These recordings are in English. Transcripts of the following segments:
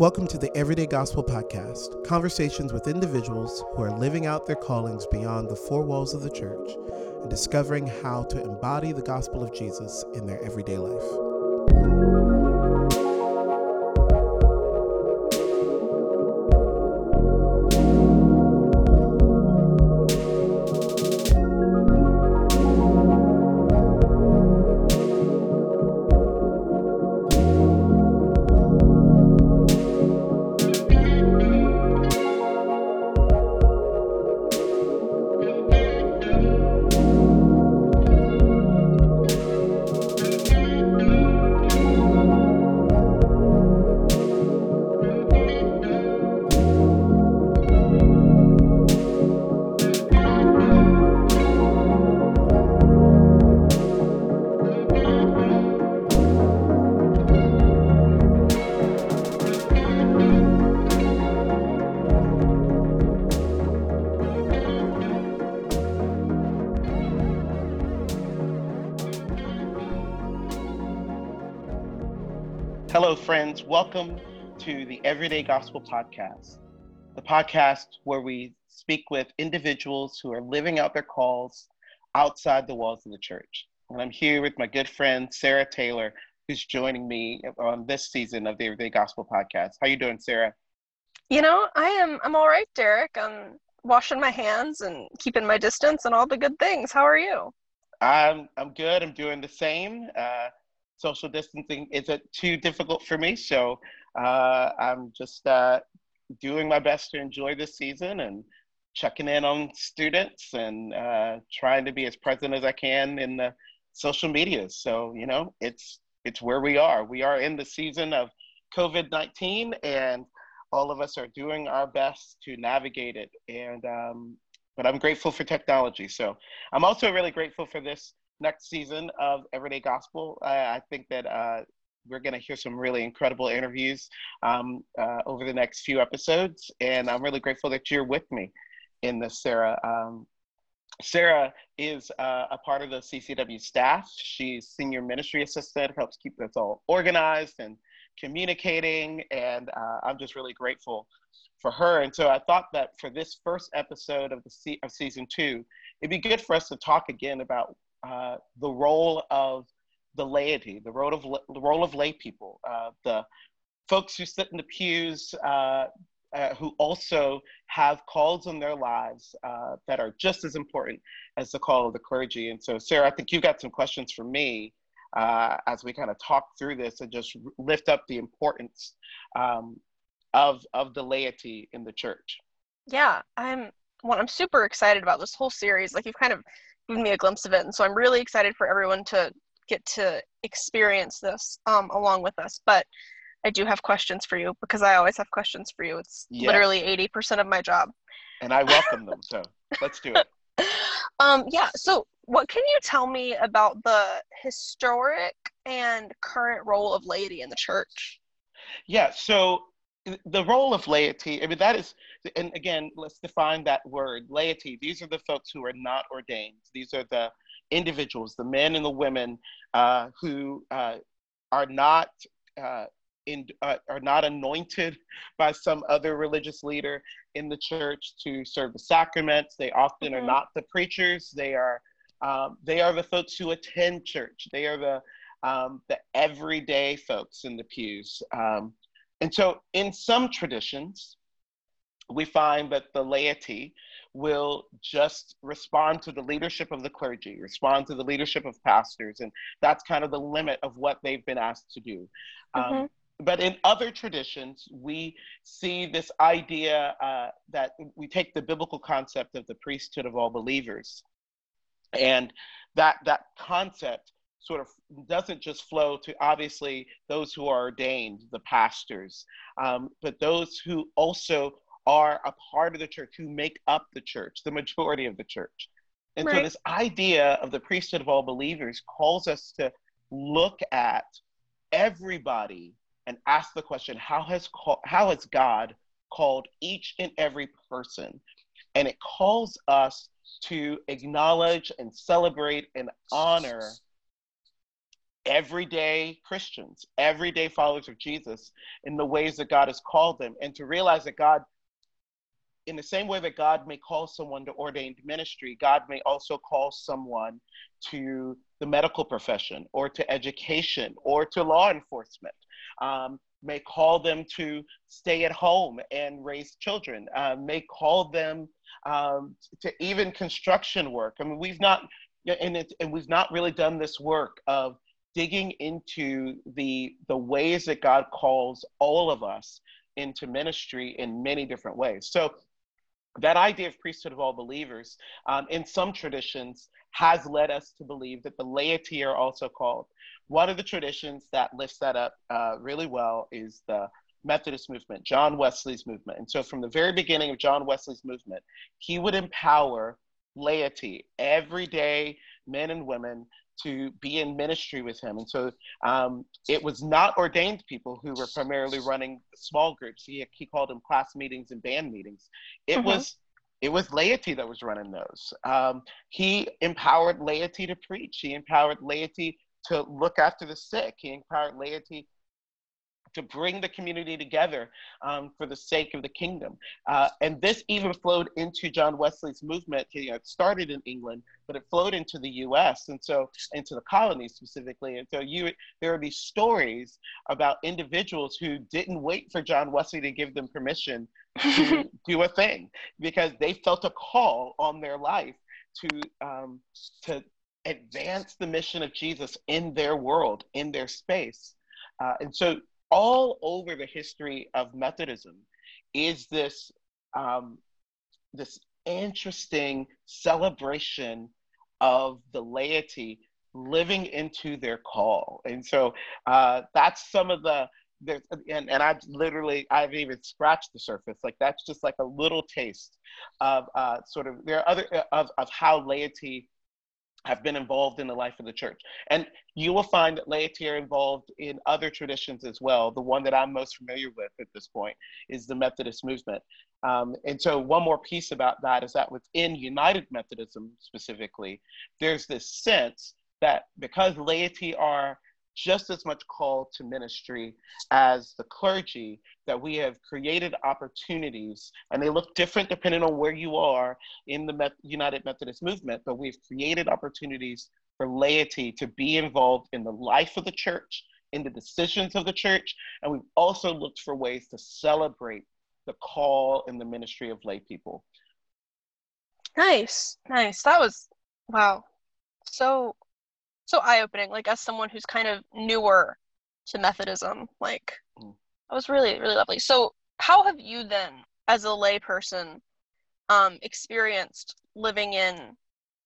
Welcome to the Everyday Gospel Podcast, conversations with individuals who are living out their callings beyond the four walls of the church and discovering how to embody the gospel of Jesus in their everyday life. Friends. Welcome to the Everyday Gospel Podcast, the podcast where we speak with individuals who are living out their calls outside the walls of the church. And I'm here with my good friend Sarah Taylor, who's joining me on this season of the Everyday Gospel Podcast. How are you doing, Sarah? You know, I am. I'm all right, Derek. I'm washing my hands and keeping my distance and all the good things. How are you? I'm I'm good. I'm doing the same. Uh, social distancing isn't too difficult for me. So uh, I'm just uh, doing my best to enjoy this season and checking in on students and uh, trying to be as present as I can in the social media. So you know, it's it's where we are. We are in the season of COVID nineteen, and all of us are doing our best to navigate it. And um, but I'm grateful for technology. So I'm also really grateful for this next season of Everyday Gospel. Uh, I think that uh, we're going to hear some really incredible interviews um, uh, over the next few episodes, and I'm really grateful that you're with me in this, Sarah. Um, Sarah is uh, a part of the CCW staff. She's senior ministry assistant, helps keep us all organized and communicating, and uh, I'm just really grateful for her. And so I thought that for this first episode of the of season two, it'd be good for us to talk again about uh, the role of the laity, the role of the role of lay people, uh, the folks who sit in the pews, uh, uh, who also have calls in their lives uh, that are just as important as the call of the clergy. And so, Sarah, I think you've got some questions for me as we kind of talk through this and just lift up the importance um, of of the laity in the church. Yeah, I'm. Well, I'm super excited about this whole series. Like you've kind of given me a glimpse of it. And so I'm really excited for everyone to get to experience this um, along with us. But I do have questions for you because I always have questions for you. It's yes. literally 80% of my job. And I welcome them. So let's do it. Um, yeah. So, what can you tell me about the historic and current role of laity in the church? Yeah. So, the role of laity, I mean, that is, and again, let's define that word laity. These are the folks who are not ordained. These are the individuals, the men and the women uh, who uh, are not. Uh, in, uh, are not anointed by some other religious leader in the church to serve the sacraments. They often mm-hmm. are not the preachers. They are um, they are the folks who attend church. They are the um, the everyday folks in the pews. Um, and so, in some traditions, we find that the laity will just respond to the leadership of the clergy, respond to the leadership of pastors, and that's kind of the limit of what they've been asked to do. Um, mm-hmm. Um, but in other traditions, we see this idea uh, that we take the biblical concept of the priesthood of all believers, and that that concept sort of doesn't just flow to obviously those who are ordained, the pastors, um, but those who also are a part of the church, who make up the church, the majority of the church. And right. so, this idea of the priesthood of all believers calls us to look at everybody and ask the question how has, call, how has God called each and every person? And it calls us to acknowledge and celebrate and honor everyday Christians, everyday followers of Jesus in the ways that God has called them, and to realize that God, in the same way that God may call someone to ordained ministry, God may also call someone to the medical profession or to education or to law enforcement. Um, may call them to stay at home and raise children, uh, may call them um, to even construction work. I mean, we've not, and, it, and we've not really done this work of digging into the the ways that God calls all of us into ministry in many different ways. So that idea of priesthood of all believers um, in some traditions has led us to believe that the laity are also called. One of the traditions that lifts that up uh, really well is the Methodist movement, John Wesley's movement. And so, from the very beginning of John Wesley's movement, he would empower laity, everyday men and women, to be in ministry with him. And so um, it was not ordained people who were primarily running small groups. He, he called them class meetings and band meetings. It mm-hmm. was it was laity that was running those. Um, he empowered laity to preach. He empowered laity to look after the sick. He empowered laity to bring the community together um, for the sake of the kingdom. Uh, and this even flowed into John Wesley's movement. You know, it started in England, but it flowed into the U.S. and so into the colonies specifically. And so you, there are these stories about individuals who didn't wait for John Wesley to give them permission to do a thing because they felt a call on their life to um, to advance the mission of Jesus in their world, in their space. Uh, and so all over the history of Methodism is this um, this interesting celebration of the laity living into their call, and so uh, that's some of the. And, and I've literally I've even scratched the surface like that's just like a little taste of uh, sort of there are other of, of how laity have been involved in the life of the church. And you will find that laity are involved in other traditions as well. The one that I'm most familiar with at this point is the Methodist movement. Um, and so, one more piece about that is that within United Methodism specifically, there's this sense that because laity are just as much call to ministry as the clergy, that we have created opportunities, and they look different depending on where you are in the United Methodist movement, but we've created opportunities for laity to be involved in the life of the church, in the decisions of the church, and we've also looked for ways to celebrate the call and the ministry of lay people. Nice, nice. That was wow. So so eye-opening like as someone who's kind of newer to methodism like mm. that was really really lovely. So how have you then as a layperson um, experienced living in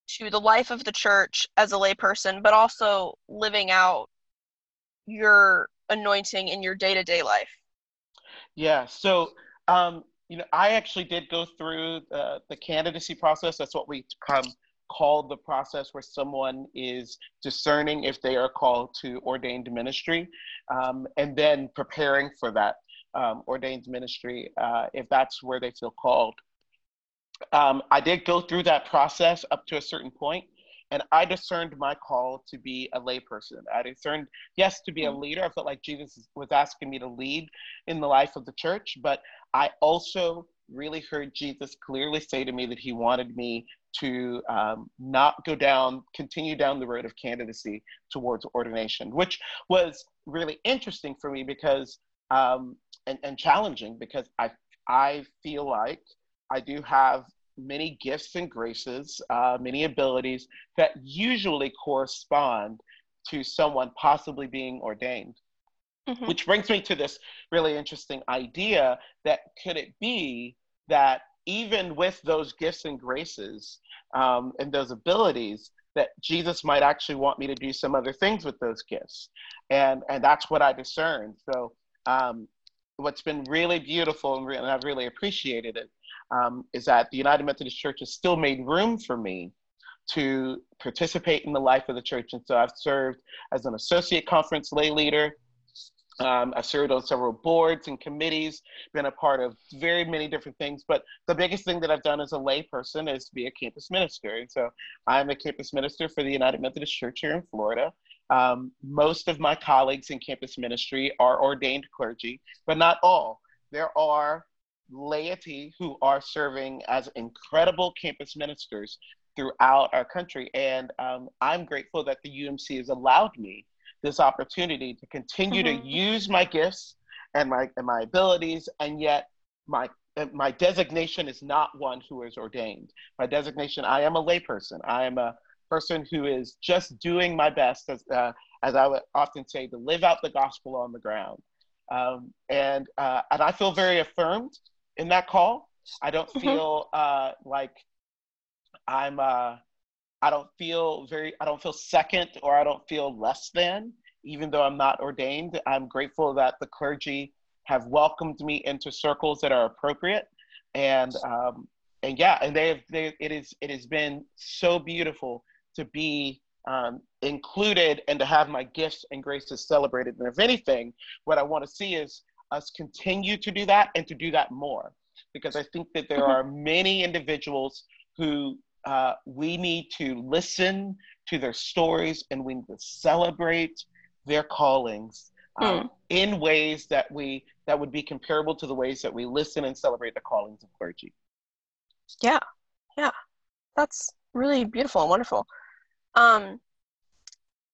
to the life of the church as a layperson but also living out your anointing in your day-to-day life? Yeah so um, you know i actually did go through uh, the candidacy process. That's what we come called the process where someone is discerning if they are called to ordained ministry um, and then preparing for that um, ordained ministry uh, if that's where they feel called. Um, I did go through that process up to a certain point, and I discerned my call to be a layperson. I discerned, yes, to be a leader. I felt like Jesus was asking me to lead in the life of the church, but I also really heard Jesus clearly say to me that he wanted me to um, not go down, continue down the road of candidacy towards ordination, which was really interesting for me because, um, and, and challenging because I, I feel like I do have many gifts and graces, uh, many abilities that usually correspond to someone possibly being ordained. Mm-hmm. Which brings me to this really interesting idea that could it be that even with those gifts and graces um, and those abilities, that Jesus might actually want me to do some other things with those gifts, and and that's what I discerned. So um, what's been really beautiful and, re- and I've really appreciated it um, is that the United Methodist Church has still made room for me to participate in the life of the church, and so I've served as an associate conference lay leader um, I've served on several boards and committees, been a part of very many different things. But the biggest thing that I've done as a layperson is to be a campus minister. And so I'm a campus minister for the United Methodist Church here in Florida. Um, most of my colleagues in campus ministry are ordained clergy, but not all. There are laity who are serving as incredible campus ministers throughout our country. And um, I'm grateful that the UMC has allowed me this opportunity to continue mm-hmm. to use my gifts and my, and my abilities, and yet my my designation is not one who is ordained. My designation, I am a layperson. I am a person who is just doing my best, as, uh, as I would often say, to live out the gospel on the ground. Um, and, uh, and I feel very affirmed in that call. I don't mm-hmm. feel uh, like I'm, uh, I don't feel very, I don't feel second or I don't feel less than, even though I'm not ordained. I'm grateful that the clergy have welcomed me into circles that are appropriate. And, um, and yeah, and they have, they, it is, it has been so beautiful to be um, included and to have my gifts and graces celebrated. And if anything, what I want to see is us continue to do that and to do that more. Because I think that there mm-hmm. are many individuals who uh, we need to listen to their stories and we need to celebrate their callings um, mm. in ways that we that would be comparable to the ways that we listen and celebrate the callings of clergy. Yeah, yeah, that's really beautiful and wonderful. Um,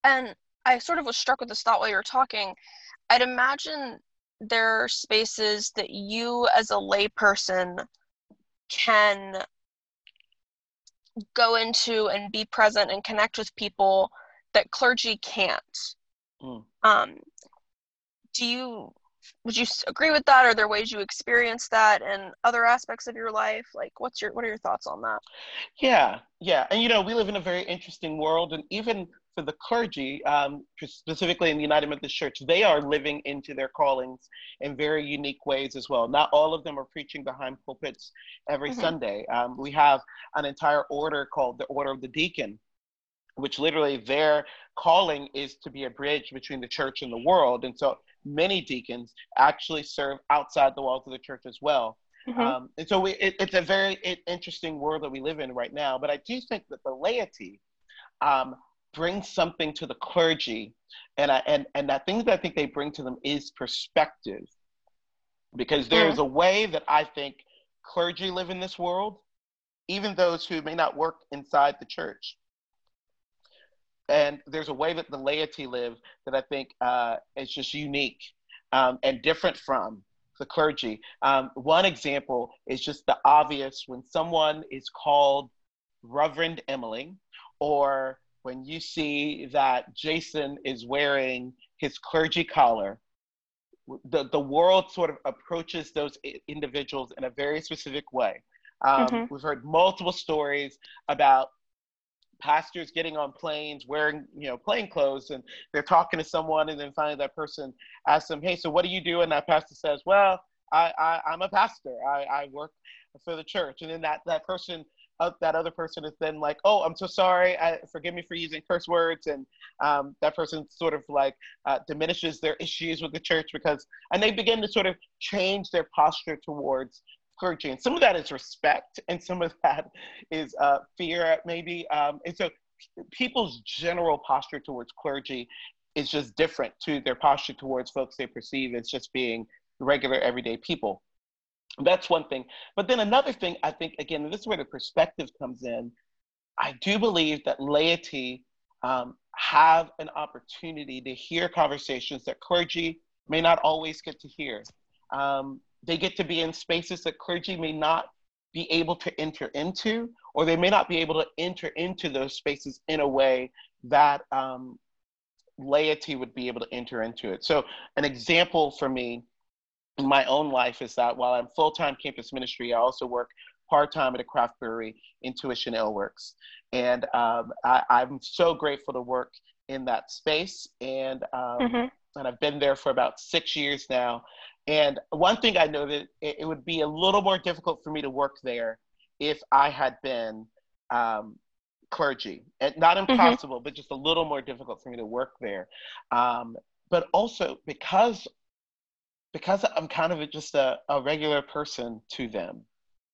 and I sort of was struck with this thought while you were talking. I'd imagine there are spaces that you, as a layperson, can go into and be present and connect with people that clergy can't. Mm. Um, do you would you agree with that? Are there ways you experience that in other aspects of your life? Like, what's your what are your thoughts on that? Yeah, yeah, and you know, we live in a very interesting world, and even for the clergy, um, specifically in the United Methodist Church, they are living into their callings in very unique ways as well. Not all of them are preaching behind pulpits every mm-hmm. Sunday. Um, we have an entire order called the Order of the Deacon, which literally their calling is to be a bridge between the church and the world. And so many deacons actually serve outside the walls of the church as well. Mm-hmm. Um, and so we, it, it's a very interesting world that we live in right now. But I do think that the laity um, brings something to the clergy, and I, and and that thing that I think they bring to them is perspective, because there is mm. a way that I think clergy live in this world, even those who may not work inside the church. And there's a way that the laity live that I think uh, is just unique um, and different from the clergy. Um, one example is just the obvious when someone is called Reverend Emily, or when you see that Jason is wearing his clergy collar, the, the world sort of approaches those individuals in a very specific way. Um, mm-hmm. We've heard multiple stories about pastors getting on planes wearing you know plain clothes and they're talking to someone and then finally that person asks them hey so what do you do and that pastor says well i, I i'm a pastor I, I work for the church and then that that person uh, that other person is then like oh i'm so sorry I, forgive me for using curse words and um, that person sort of like uh, diminishes their issues with the church because and they begin to sort of change their posture towards clergy. And some of that is respect, and some of that is uh, fear, maybe. Um, and so people's general posture towards clergy is just different to their posture towards folks they perceive as just being regular, everyday people. That's one thing. But then another thing, I think, again, this is where the perspective comes in. I do believe that laity um, have an opportunity to hear conversations that clergy may not always get to hear. Um, they get to be in spaces that clergy may not be able to enter into, or they may not be able to enter into those spaces in a way that um, laity would be able to enter into it. So, an example for me my own life is that while I'm full time campus ministry, I also work part time at a craft brewery, Intuition Ale Works. And um, I, am so grateful to work in that space. And, um, mm-hmm. and I've been there for about six years now. And one thing I know that it, would be a little more difficult for me to work there if I had been um, clergy. And not mm-hmm. impossible, mm-hmm. but just a little more difficult for me to work there. Um, but also because because I'm kind of just a, a regular person to them.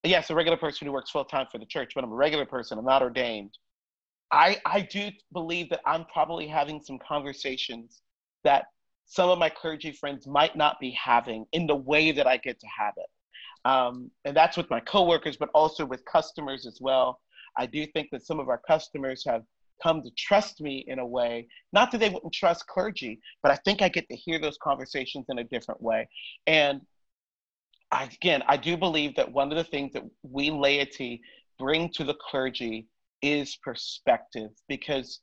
Yes, a regular person who works full time for the church, but I'm a regular person. I'm not ordained. I, I do believe that I'm probably having some conversations that some of my clergy friends might not be having in the way that I get to have it. Um, and that's with my coworkers, but also with customers as well. I do think that some of our customers have come to trust me in a way, not that they wouldn't trust clergy, but I think I get to hear those conversations in a different way. And I, again, I do believe that one of the things that we laity bring to the clergy is perspective because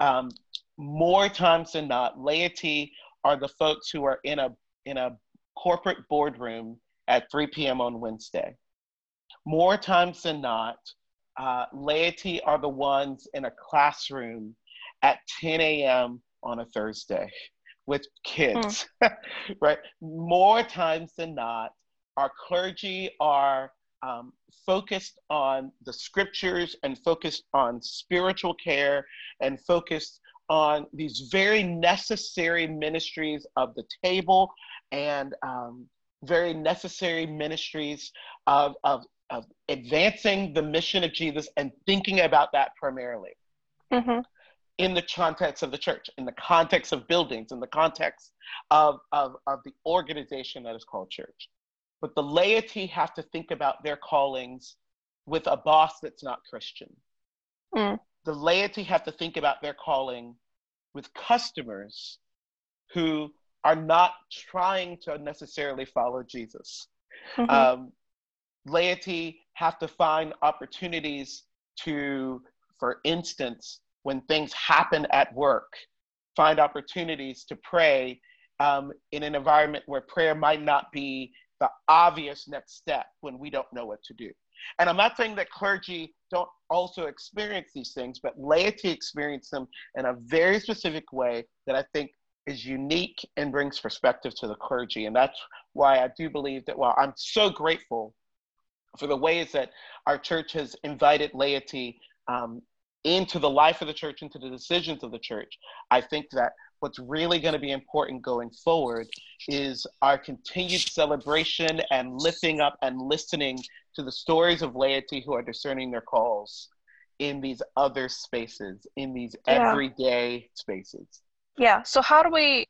um, more times than not, laity are the folks who are in a in a corporate boardroom at 3 p.m. on Wednesday. More times than not, uh, laity are the ones in a classroom at 10 a.m. on a Thursday with kids, mm. right? More times than not, our clergy are um, focused on the scriptures and focused on spiritual care and focused on these very necessary ministries of the table and um, very necessary ministries of, of, of advancing the mission of Jesus and thinking about that primarily. Mm-hmm. In the context of the church, in the context of buildings, in the context of, of, of the organization that is called church. But the laity have to think about their callings with a boss that's not Christian. Mm. The laity have to think about their calling with customers who are not trying to necessarily follow Jesus. Mm-hmm. Um, laity have to find opportunities to, for instance, when things happen at work, find opportunities to pray um, in an environment where prayer might not be the obvious next step when we don't know what to do. And I'm not saying that clergy don't also experience these things, but laity experience them in a very specific way that I think is unique and brings perspective to the clergy. And that's why I do believe that while I'm so grateful for the ways that our church has invited laity um, into the life of the church, into the decisions of the church, I think that what's really going to be important going forward is our continued celebration and lifting up and listening to the stories of laity who are discerning their calls in these other spaces, in these yeah. everyday spaces. Yeah. So how do we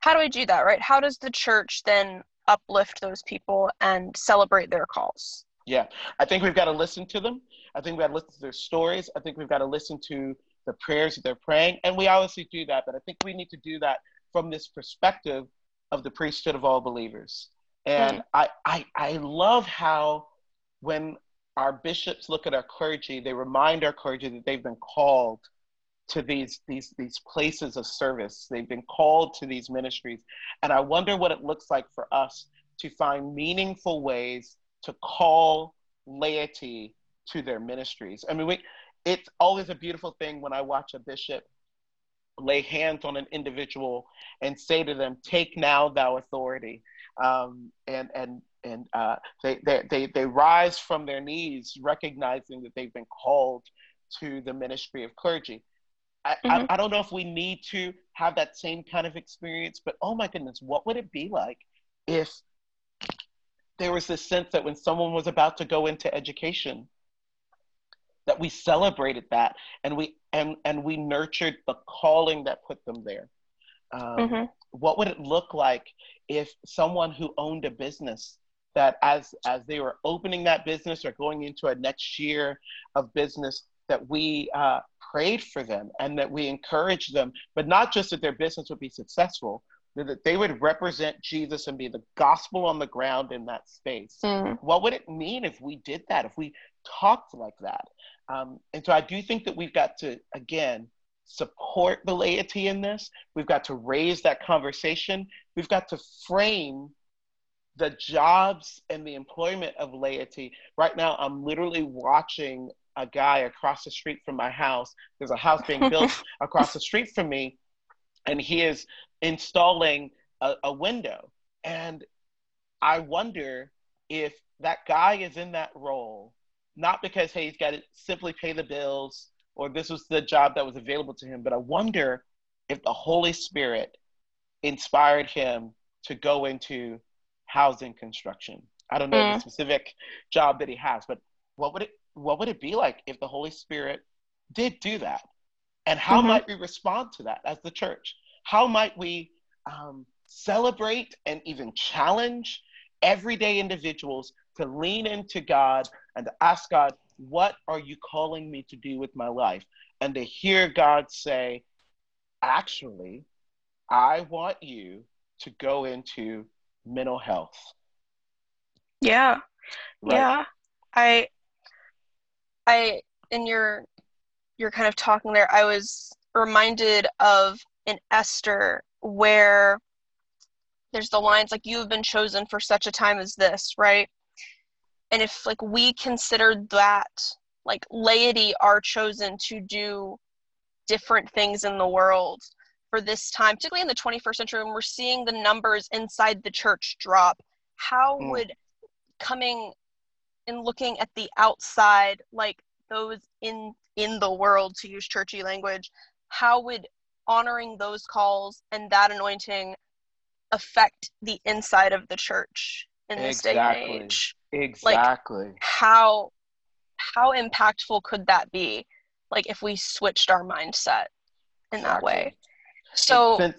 how do we do that, right? How does the church then uplift those people and celebrate their calls? Yeah. I think we've got to listen to them. I think we've got to listen to their stories. I think we've got to listen to the prayers that they're praying. And we obviously do that, but I think we need to do that from this perspective of the priesthood of all believers. And. I, I, I love how when our bishops look at our clergy, they remind our clergy that they've been called to these these these places of service. They've been called to these ministries, and I wonder what it looks like for us to find meaningful ways to call laity to their ministries. I mean, we, it's always a beautiful thing when I watch a bishop lay hands on an individual and say to them, "Take now thou authority," um, and and and uh, they, they they they rise from their knees, recognizing that they've been called to the ministry of clergy. I, mm-hmm. I, I don't know if we need to have that same kind of experience, but oh my goodness, what would it be like if there was this sense that when someone was about to go into education, that we celebrated that and we and and we nurtured the calling that put them there. Um, mm-hmm. What would it look like if someone who owned a business that as as they were opening that business or going into a next year of business that we uh, prayed for them and that we encouraged them, but not just that their business would be successful, that they would represent Jesus and be the gospel on the ground in that space. Mm. What would it mean if we did that, if we talked like that? Um, and so I do think that we've got to, again, support the laity in this. We've got to raise that conversation. We've got to frame the jobs and the employment of laity. Right now, I'm literally watching a guy across the street from my house. There's a house being built across the street from me, and he is installing a, a window. And I wonder if that guy is in that role, not because, hey, he's got to simply pay the bills or this was the job that was available to him, but I wonder if the Holy Spirit inspired him to go into housing construction. I don't know mm. the specific job that he has, but what would it what would it be like if the Holy Spirit did do that. And how mm-hmm. might we respond to that as the church? How might we um, celebrate and even challenge everyday individuals to lean into God and to ask God, what are you calling me to do with my life? And to hear God say, actually, I want you to go into mental health. Yeah. Right? Yeah. I I in your you're kind of talking there, I was reminded of an Esther where there's the lines like you have been chosen for such a time as this, right? And if like we consider that like laity are chosen to do different things in the world for this time, particularly in the 21st century when we're seeing the numbers inside the church drop, how mm. would coming and looking at the outside, like those in in the world to use churchy language, how would honoring those calls and that anointing affect the inside of the church in this exactly. day and age? Exactly. Like how how impactful could that be? Like if we switched our mindset in exactly. that way. So since,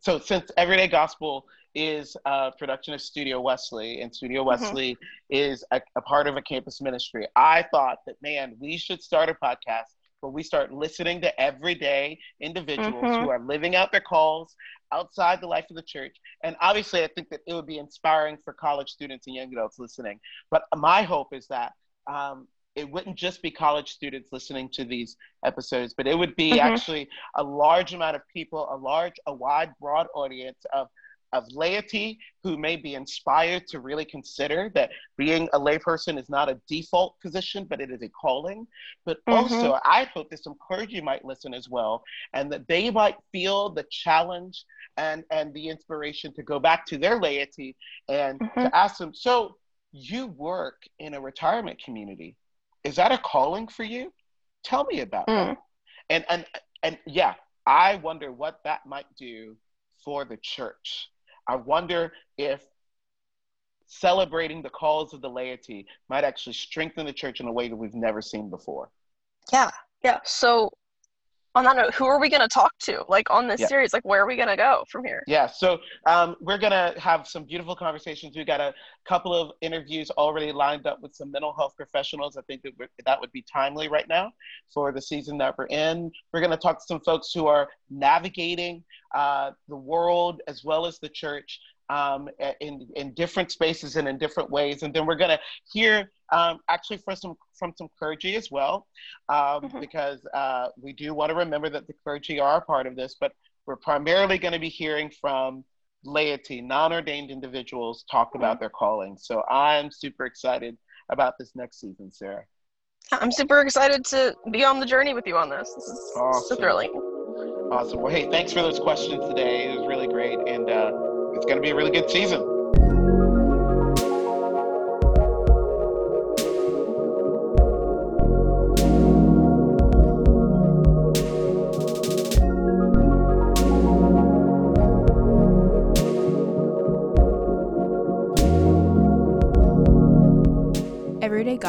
so since Everyday Gospel is a production of Studio Wesley, and Studio mm-hmm. Wesley mm-hmm. is a, a, part of a campus ministry. I thought that, man, we should start a podcast where we start listening to everyday individuals mm-hmm. who are living out their calls outside the life of the church. And obviously, I think that it would be inspiring for college students and young adults listening. But my hope is that um, it wouldn't just be college students listening to these episodes, but it would be mm-hmm. actually a large amount of people, a large, a wide, broad audience of of laity who may be inspired to really consider that being a layperson is not a default position, but it is a calling. But mm-hmm. also, I hope that some clergy might listen as well, and that they might feel the challenge and, and the inspiration to go back to their laity and mm-hmm. to ask them, so you work in a retirement community. Is that a calling for you? Tell me about mm. that. And, and, and yeah, I wonder what that might do for the church I wonder if celebrating the calls of the laity might actually strengthen the church in a way that we've never seen before. Yeah, yeah. So, on that note, who are we going to talk to? Like on this yeah. series, like where are we going to go from here? Yeah, so um, we're going to have some beautiful conversations. We've got a couple of interviews already lined up with some mental health professionals. I think that that would be timely right now for the season that we're in. We're going to talk to some folks who are navigating uh, the world as well as the church um, in, in different spaces and in different ways. And then we're going to hear um, actually from some, from some clergy as well, um, mm-hmm. because uh, we do want to remember that the clergy are a part of this, but we're primarily going to be hearing from laity, non ordained individuals talk mm-hmm. about their calling. So I'm super excited about this next season, Sarah. I'm super excited to be on the journey with you on this. This is awesome. so thrilling. Awesome. Well, hey, thanks for those questions today. It was really great, and uh, it's going to be a really good season.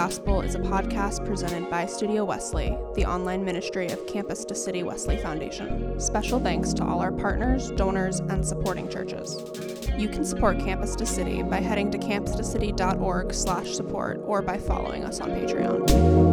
Gospel is a podcast presented by Studio Wesley, the online ministry of Campus to City Wesley Foundation. Special thanks to all our partners, donors, and supporting churches. You can support Campus to City by heading to campustocity.org/support or by following us on Patreon.